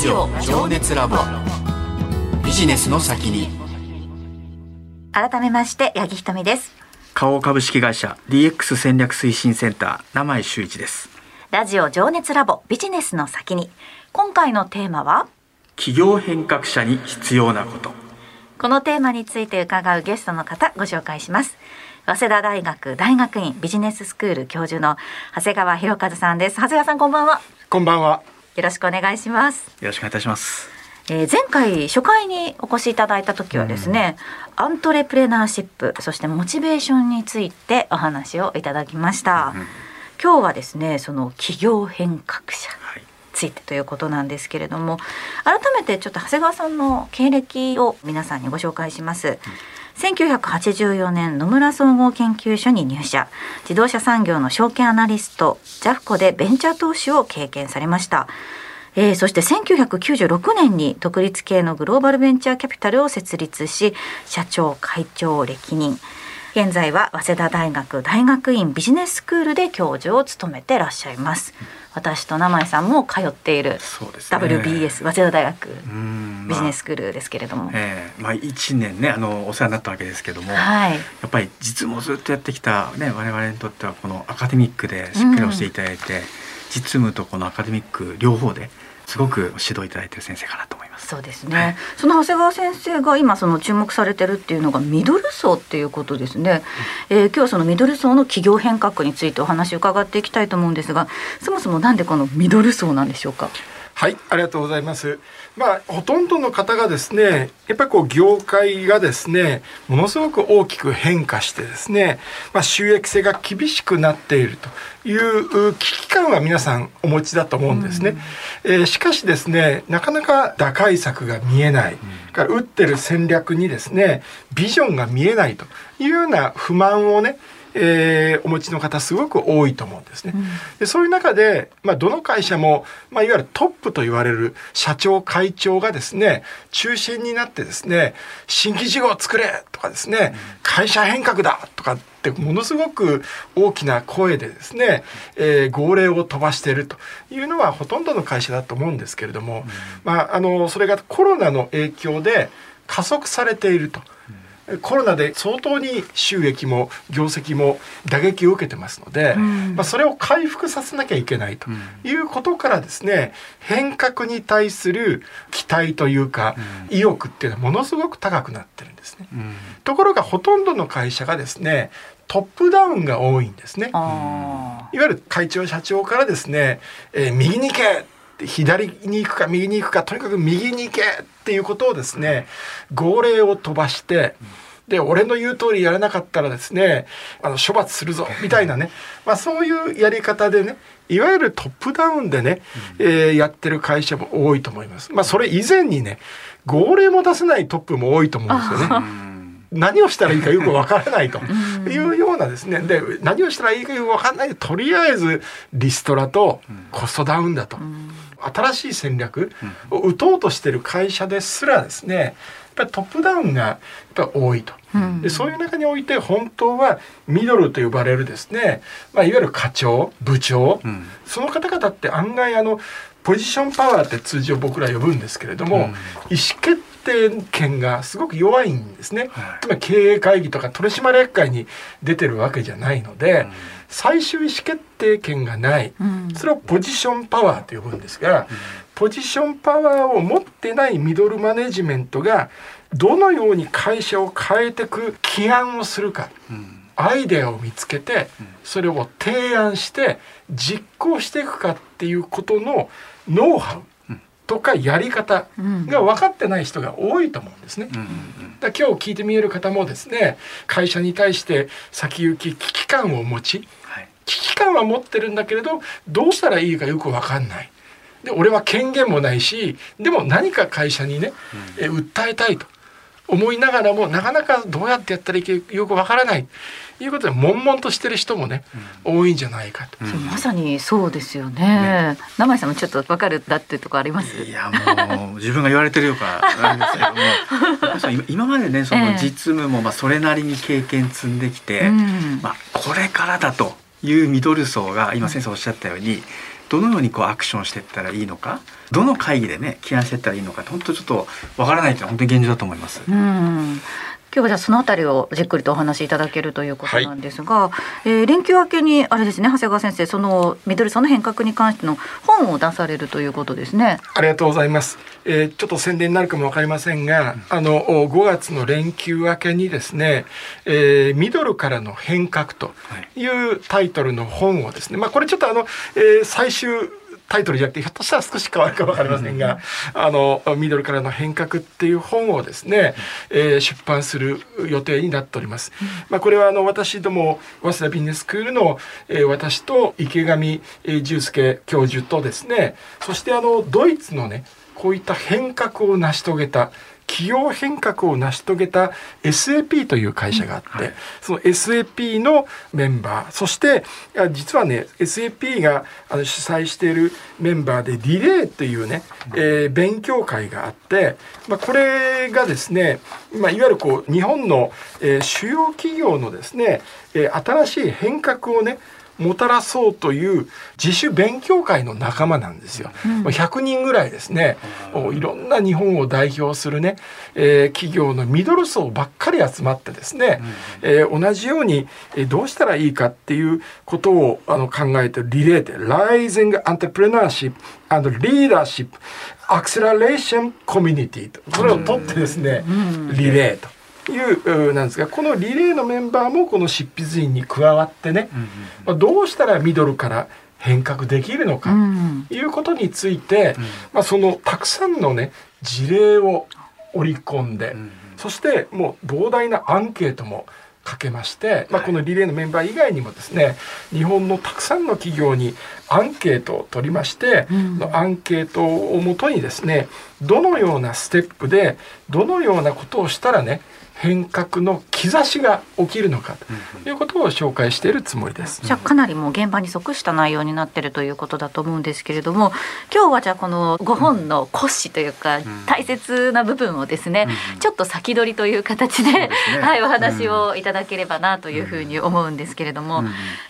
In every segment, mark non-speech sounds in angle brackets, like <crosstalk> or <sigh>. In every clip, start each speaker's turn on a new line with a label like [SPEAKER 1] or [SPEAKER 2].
[SPEAKER 1] ジオ情熱ラボ。ビジネスの先に。
[SPEAKER 2] 改めまして八木ひとみです。
[SPEAKER 3] 花王株式会社 DX 戦略推進センター名前修一です。
[SPEAKER 2] ラジオ情熱ラボビジネスの先に。今回のテーマは？
[SPEAKER 3] 企業変革者に必要なこと。
[SPEAKER 2] このテーマについて伺うゲストの方ご紹介します。早稲田大学大学院ビジネススクール教授の長谷川博和さんです。長谷川さんこんばんは。
[SPEAKER 4] こんばんは
[SPEAKER 2] よろしくお願いします。
[SPEAKER 3] よろしくお願いいたします。
[SPEAKER 2] えー、前回初回にお越しいただいた時はですね、うん、アントレプレナーシップそしてモチベーションについてお話をいただきました、うん、今日はですねその企業変革者についてということなんですけれども改めてちょっと長谷川さんの経歴を皆さんにご紹介します、うん1984年野村総合研究所に入社自動車産業の証券アナリストジャフコでベンチャー投資を経験されました。えー、そして1996年に独立系のグローバルベンチャーキャピタルを設立し社長会長を歴任。現在は早稲田大学大学院ビジネススクールで教授を務めてらっしゃいます。私と名前さんも通っている WBS、ね、早稲田大学ビジネススクールですけれども、まあ、
[SPEAKER 3] えー、まあ一年ねあのお世話になったわけですけども、はい、やっぱり実務をずっとやってきたね我々にとってはこのアカデミックでしっかり教えていただいて、うん。実務とこのアカデミック両方ですごく指導いただいている先生かなと思います。
[SPEAKER 2] そうですね。はい、その長谷川先生が今その注目されてるっていうのがミドル層っていうことですね。うん、えー、今日はそのミドル層の企業変革についてお話を伺っていきたいと思うんですが、そもそもなんでこのミドル層なんでしょうか？
[SPEAKER 4] はい、ありがとうございます。まあ、ほとんどの方がですね、やっぱりこう業界がですね、ものすごく大きく変化してですね、まあ、収益性が厳しくなっているという危機感は皆さんお持ちだと思うんですね。うん、えー、しかしですね、なかなか打開策が見えない、うん、から打ってる戦略にですね、ビジョンが見えないというような不満をね、えー、お持ちの方すごく多いと思うんですね。うん、でそういう中で、まあ、どの会社も、まあ、いわゆるトップと言われる社長会長がですね中心になってですね新規事業を作れとかですね、会社変革だとかってものすごく大きな声でですね、えー、号令を飛ばしているというのはほとんどの会社だと思うんですけれども、うん、まあ、あのそれがコロナの影響で加速されていると。コロナで相当に収益も業績も打撃を受けてますので、うん、まあ、それを回復させなきゃいけないということからですね変革に対する期待というか、意欲っていうのはものすごく高くなってるんですね。うん、ところがほとんどの会社がですねトップダウンが多いんですね。いわゆる会長社長からですね、えー、右に行け左に行くか右に行くかとにかく右に行けっていうことをですね号令を飛ばしてで俺の言う通りやらなかったらですねあの処罰するぞみたいなね、まあ、そういうやり方でねいわゆるトップダウンでね、えー、やってる会社も多いと思います。まあ、それ以前にね号令も出せないトップも多いと思うんですよね。何をしたらいいかよくわからないというようなですね。で何をしたらいいかよくわからない。とりあえずリストラとコストダウンだと、新しい戦略を打とうとしてる会社ですらですねやっぱりトップダウンがやっぱ多いと。でそういう中において本当はミドルと呼ばれるですね、まあ、いわゆる課長部長、うん、その方々って案外あのポジションパワーって通常僕ら呼ぶんですけれども、うん、意思決定権がすごく弱いんですね、はい、つまり経営会議とか取締役会に出てるわけじゃないので、うん最終意思決定権がない、うん、それをポジションパワーと呼ぶんですが、うん、ポジションパワーを持ってないミドルマネジメントがどのように会社を変えていく起案をするか、うん、アイデアを見つけてそれを提案して実行していくかっていうことのノウハウとかやり方が分かってない人が多いと思うんですね。だ今日聞いてみえる方もですね会社に対して先行き危機感を持ち、危機感は持ってるんだけれどどうしたらいいかよく分かんない。で俺は権限もないしでも何か会社にね、え訴えたいと。思いながらもなかなかどうやってやったらいいかよく分からない。いうことで悶々としてる人もね、うん、多いんじゃないかと、
[SPEAKER 2] うん、まさにそうですよね。ね生井さんもちょっとわかるだっていうとこあります？
[SPEAKER 3] いやもう自分が言われてるようかなんですけども、<laughs> 今までねその実務もまあそれなりに経験積んできて、えー、まあこれからだというミドル層が今先生おっしゃったように。どのようにこうアクションしていったらいいのかどの会議でね起案していったらいいのか本当ちょっとわからないというのは本当に現状だと思います。
[SPEAKER 2] うん今日はじゃあそのあたりをじっくりとお話しいただけるということなんですが、はい、えー、連休明けにあれですね長谷川先生そのミドル層の変革に関しての本を出されるということですね。
[SPEAKER 4] ありがとうございます、えー、ちょっと宣伝になるかもわかりませんが、あの5月の連休明けにですね、えー、ミドルからの変革というタイトルの本をですねまあこれちょっとあの、えー、最終タイトルじゃなくてひょっとしたら少し変わるか分かりませんが「あのミドルからの変革」っていう本をですね、えー、出版する予定になっております。まあ、これはあの私ども早稲田ビジネススクールの、えー、私と池上重介教授とですねそしてあのドイツのねこういった変革を成し遂げた企業変革を成し遂げた SAP という会社があって、はい、その SAP のメンバーそして実はね SAP があの主催しているメンバーでリレーというね、えー、勉強会があって、まあ、これがですね、まあ、いわゆるこう日本の、えー、主要企業のですね、えー、新しい変革をねもたらそうという自主勉強会の仲間なんですよ。うん、100人ぐらいですね、いろんな日本を代表するね、えー、企業のミドル層ばっかり集まってですね、うん、えー、同じように、えー、どうしたらいいかっていうことをあの考えてリレーで Rising Entrepreneurship and Leadership Acceleration Community と。これを取ってですね、うん、リレーと。いうなんですがこのリレーのメンバーもこの執筆員に加わってね、まあ、どうしたらミドルから変革できるのかということについて、まあ、そのたくさんのね事例を織り込んで、そしてもう膨大なアンケートもかけまして、まあ、このリレーのメンバー以外にもですね日本のたくさんの企業にアンケートを取りまして、うん、アンケートをもとにですねどのようなステップでどのようなことをしたらね変革の兆しが起きるのかということを紹介しているつもりです。
[SPEAKER 2] じゃあかなりもう現場に即した内容になっているということだと思うんですけれども今日はじゃあこの5本の骨子というか大切な部分をですね、ちょっと先取りという形で、ね、はい、お話をいただければなというふうに思うんですけれども、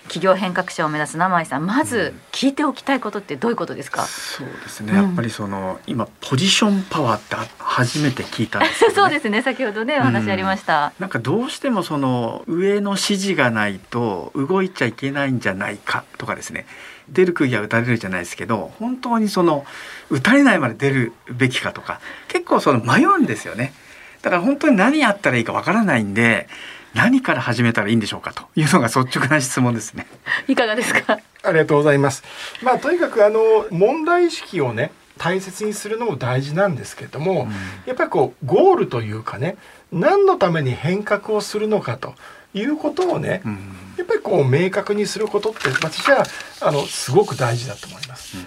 [SPEAKER 2] 企業変革者を目指す名井さんまず聞いておきたいことってどういうことですか、
[SPEAKER 3] そうですね。やっぱりその、今ポジションパワーって初めて聞いたんです、ね、<laughs>
[SPEAKER 2] そうですね。先ほどねお話ありました、
[SPEAKER 3] なんかどうしてもその上の指示がないと動いちゃいけないんじゃないかとかですね出る釘は打たれるじゃないですけど本当にその打たれないまで出るべきかとか結構その迷うんですよねだから本当に何やったらいいかわからないんで何から始めたらいいんでしょうかというのが率直な質問ですね。<laughs>
[SPEAKER 2] いかがですか？
[SPEAKER 4] ありがとうございます。まあとにかくあの問題意識をね大切にするのも大事なんですけれども、うん、やっぱりこうゴールというかね何のために変革をするのかということをね、うん、やっぱりこう明確にすることって私はあのすごく大事だと思います。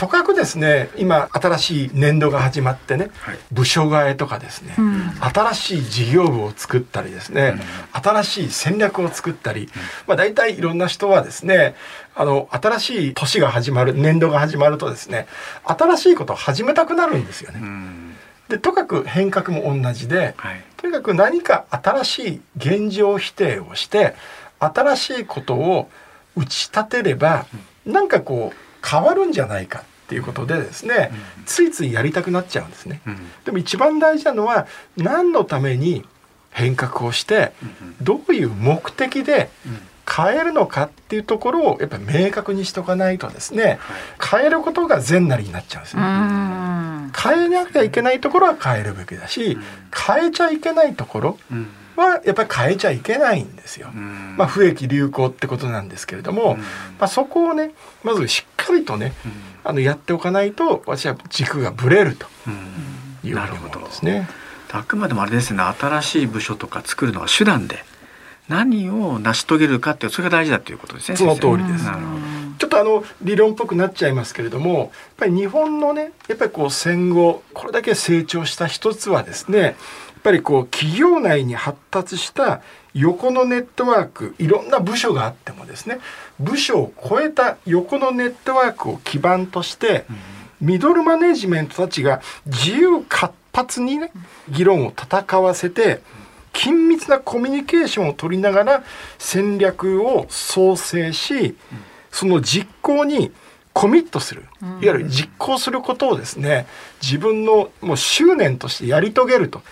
[SPEAKER 4] うん、とかくですね今新しい年度が始まってね、はい、部署替えとかですね、うん、新しい事業部を作ったりですね、新しい戦略を作ったり、まあ、大体いろんな人はですねあの新しい年が始まる年度が始まるとですね新しいことを始めたくなるんですよね。でとかく変革も同じで、はい、とにかく何か新しい現状否定をして新しいことを打ち立てれば、うん、なんかこう変わるんじゃないかっていうことでですね、うん、ついついやりたくなっちゃうんですね。うん、でも一番大事なのは何のために変革をしてどういう目的で変えるのかっていうところをやっぱり明確にしとかないとですね、変えることが善なりになっちゃうんですね。変えなきゃいけないところは変えるべきだし、変えちゃいけないところはやっぱり変えちゃいけないんですよ。まあ不益流行ってことなんですけれども、まあそこをねまずしっかりとね、あのやっておかないと私は軸がぶれるというふうに思うんですね。
[SPEAKER 3] あくまでもあれですね新しい部署とか作るのは手段で何を成し遂げるかっていうそれが大事だということですね。
[SPEAKER 4] その通りです。ちょっとあの理論っぽくなっちゃいますけれどもやっぱり日本のねやっぱりこう戦後これだけ成長した一つはですねやっぱりこう企業内に発達した横のネットワークいろんな部署があってもですね部署を超えた横のネットワークを基盤として、ミドルマネジメントたちが自由活発にね議論を戦わせて、緊密なコミュニケーションを取りながら戦略を創生し、その実行にコミットする。いわゆる実行することをですね自分のもう執念としてやり遂げると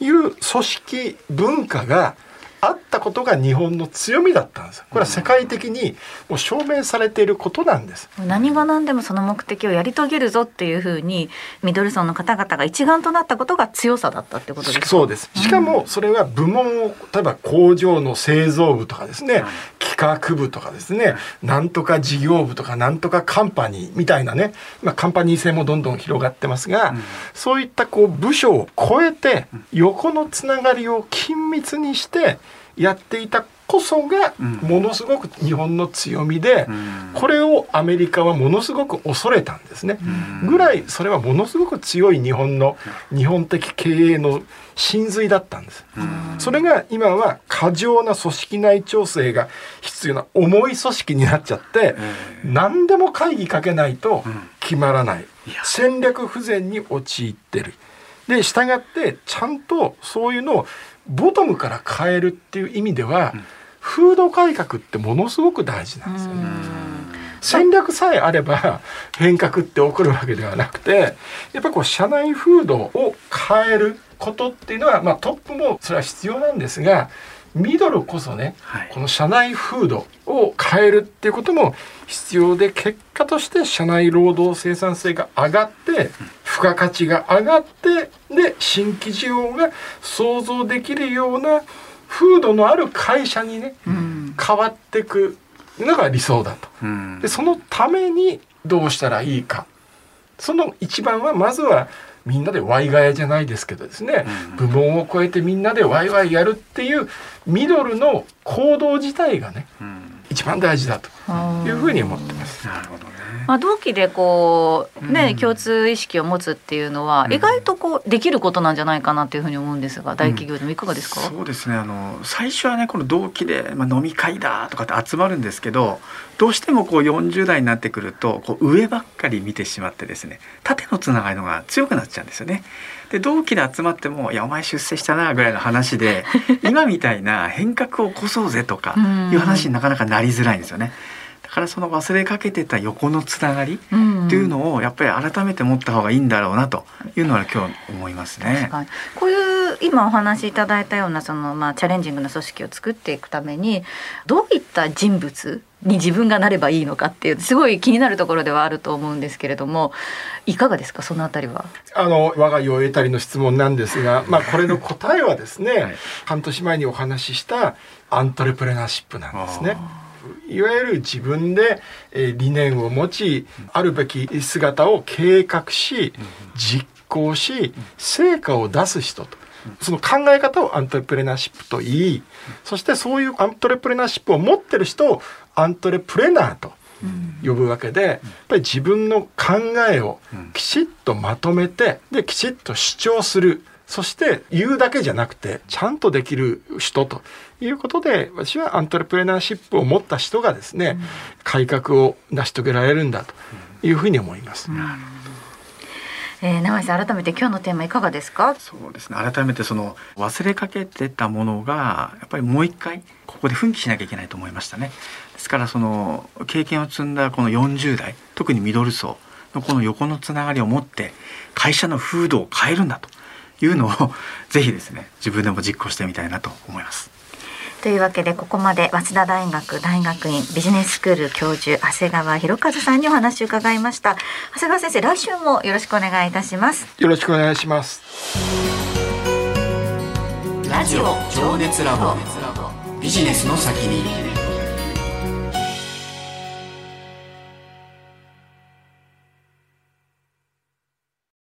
[SPEAKER 4] いう組織文化があったことが日本の強みだったんです。これは世界的にもう証明されていることなんです。
[SPEAKER 2] 何が何でもその目的をやり遂げるぞっていうふうにミドル層の方々が一丸となったことが強さだったってことですか？
[SPEAKER 4] そうです。しかもそれは部門を例えば工場の製造部とかですね、企画部とかですねなんとか事業部とかなんとかカンパニーみたいなね、まあ、カンパニー性もどんどん広がってますが、うん、そういったこう部署を超えて横のつながりを緊密にしてやっていたこそがものすごく日本の強みで、これをアメリカはものすごく恐れたんですね。ぐらいそれはものすごく強い日本の日本的経営の真髄だったんです。それが今は過剰な組織内調整が必要な重い組織になっちゃって、何でも会議かけないと決まらない。戦略不全に陥ってる。で、従ってちゃんとそういうのをボトムから変えるっていう意味では、風土改革ってものすごく大事なんですよね。戦略さえあれば変革って起こるわけではなくてやっぱこう社内風土を変えることっていうのは、まあ、トップもそれは必要なんですがミドルこそね、はい、この社内風土を変えるっていうことも必要で結果として社内労働生産性が上がって付加価値が上がってで新規需要が想像できるような風土のある会社にね、うん、変わっていくのが理想だと。うん、でそのためにどうしたらいいか。その一番はまずはみんなでワイガヤじゃないですけどですね、部門を超えてみんなでワイワイやるっていうミドルの行動自体がね、一番大事だというふうに思ってます。
[SPEAKER 3] なるほど
[SPEAKER 2] まあ、同期でこうね、共通意識を持つっていうのは意外とこうできることなんじゃないかなというふうに思うんですが、大企業でもいかがですか、
[SPEAKER 3] そうですね。あの最初はねこの同期で、まあ、飲み会だとかって集まるんですけどどうしてもこう40代になってくるとこう上ばっかり見てしまってですね縦のつながりのが強くなっちゃうんですよね。で同期で集まっても「いやお前出世したな」ぐらいの話で <laughs> 今みたいな変革を起こそうぜとかいう話になかなかなりづらいんですよね。だからその忘れかけてた横のつながりっていうのをやっぱり改めて持った方がいいんだろうなというのは今日思いますね。
[SPEAKER 2] こういう今お話しいただいたようなそのまあチャレンジングな組織を作っていくためにどういった人物に自分がなればいいのかっていうすごい気になるところではあると思うんですけれどもいかがですかそのあたりは？
[SPEAKER 4] あの我が家を得たりの質問なんですが、<laughs> まあ、これの答えはですね、はい、半年前にお話ししたアントレプレナーシップなんですね。いわゆる自分で理念を持ちあるべき姿を計画し実行し成果を出す人と。その考え方をアントレプレナーシップと言いそしてそういうアントレプレナーシップを持ってる人をアントレプレナーと呼ぶわけでやっぱり自分の考えをきちっとまとめてできちっと主張するそして言うだけじゃなくてちゃんとできる人ということで私はアントレプレナーシップを持った人がですね、改革を成し遂げられるんだというふうに思います。うん。
[SPEAKER 2] えー、長井さん改めて今日のテーマいかがですか？
[SPEAKER 3] そうですね。改めてその忘れかけてたものがやっぱりもう一回ここで奮起しなきゃいけないと思いましたね。ですからその経験を積んだこの40代特にミドル層のこの横のつながりを持って会社の風土を変えるんだというのをぜひですね <laughs> 自分でも実行してみたいなと思います。
[SPEAKER 2] というわけでここまで早稲田大学大学院ビジネススクール教授長谷川博和さんにお話を伺いました。長谷川先生来週もよろしくお願いいたします。
[SPEAKER 4] よろしくお願いします。
[SPEAKER 1] ラジオ情熱ラボ。ビジネスの先に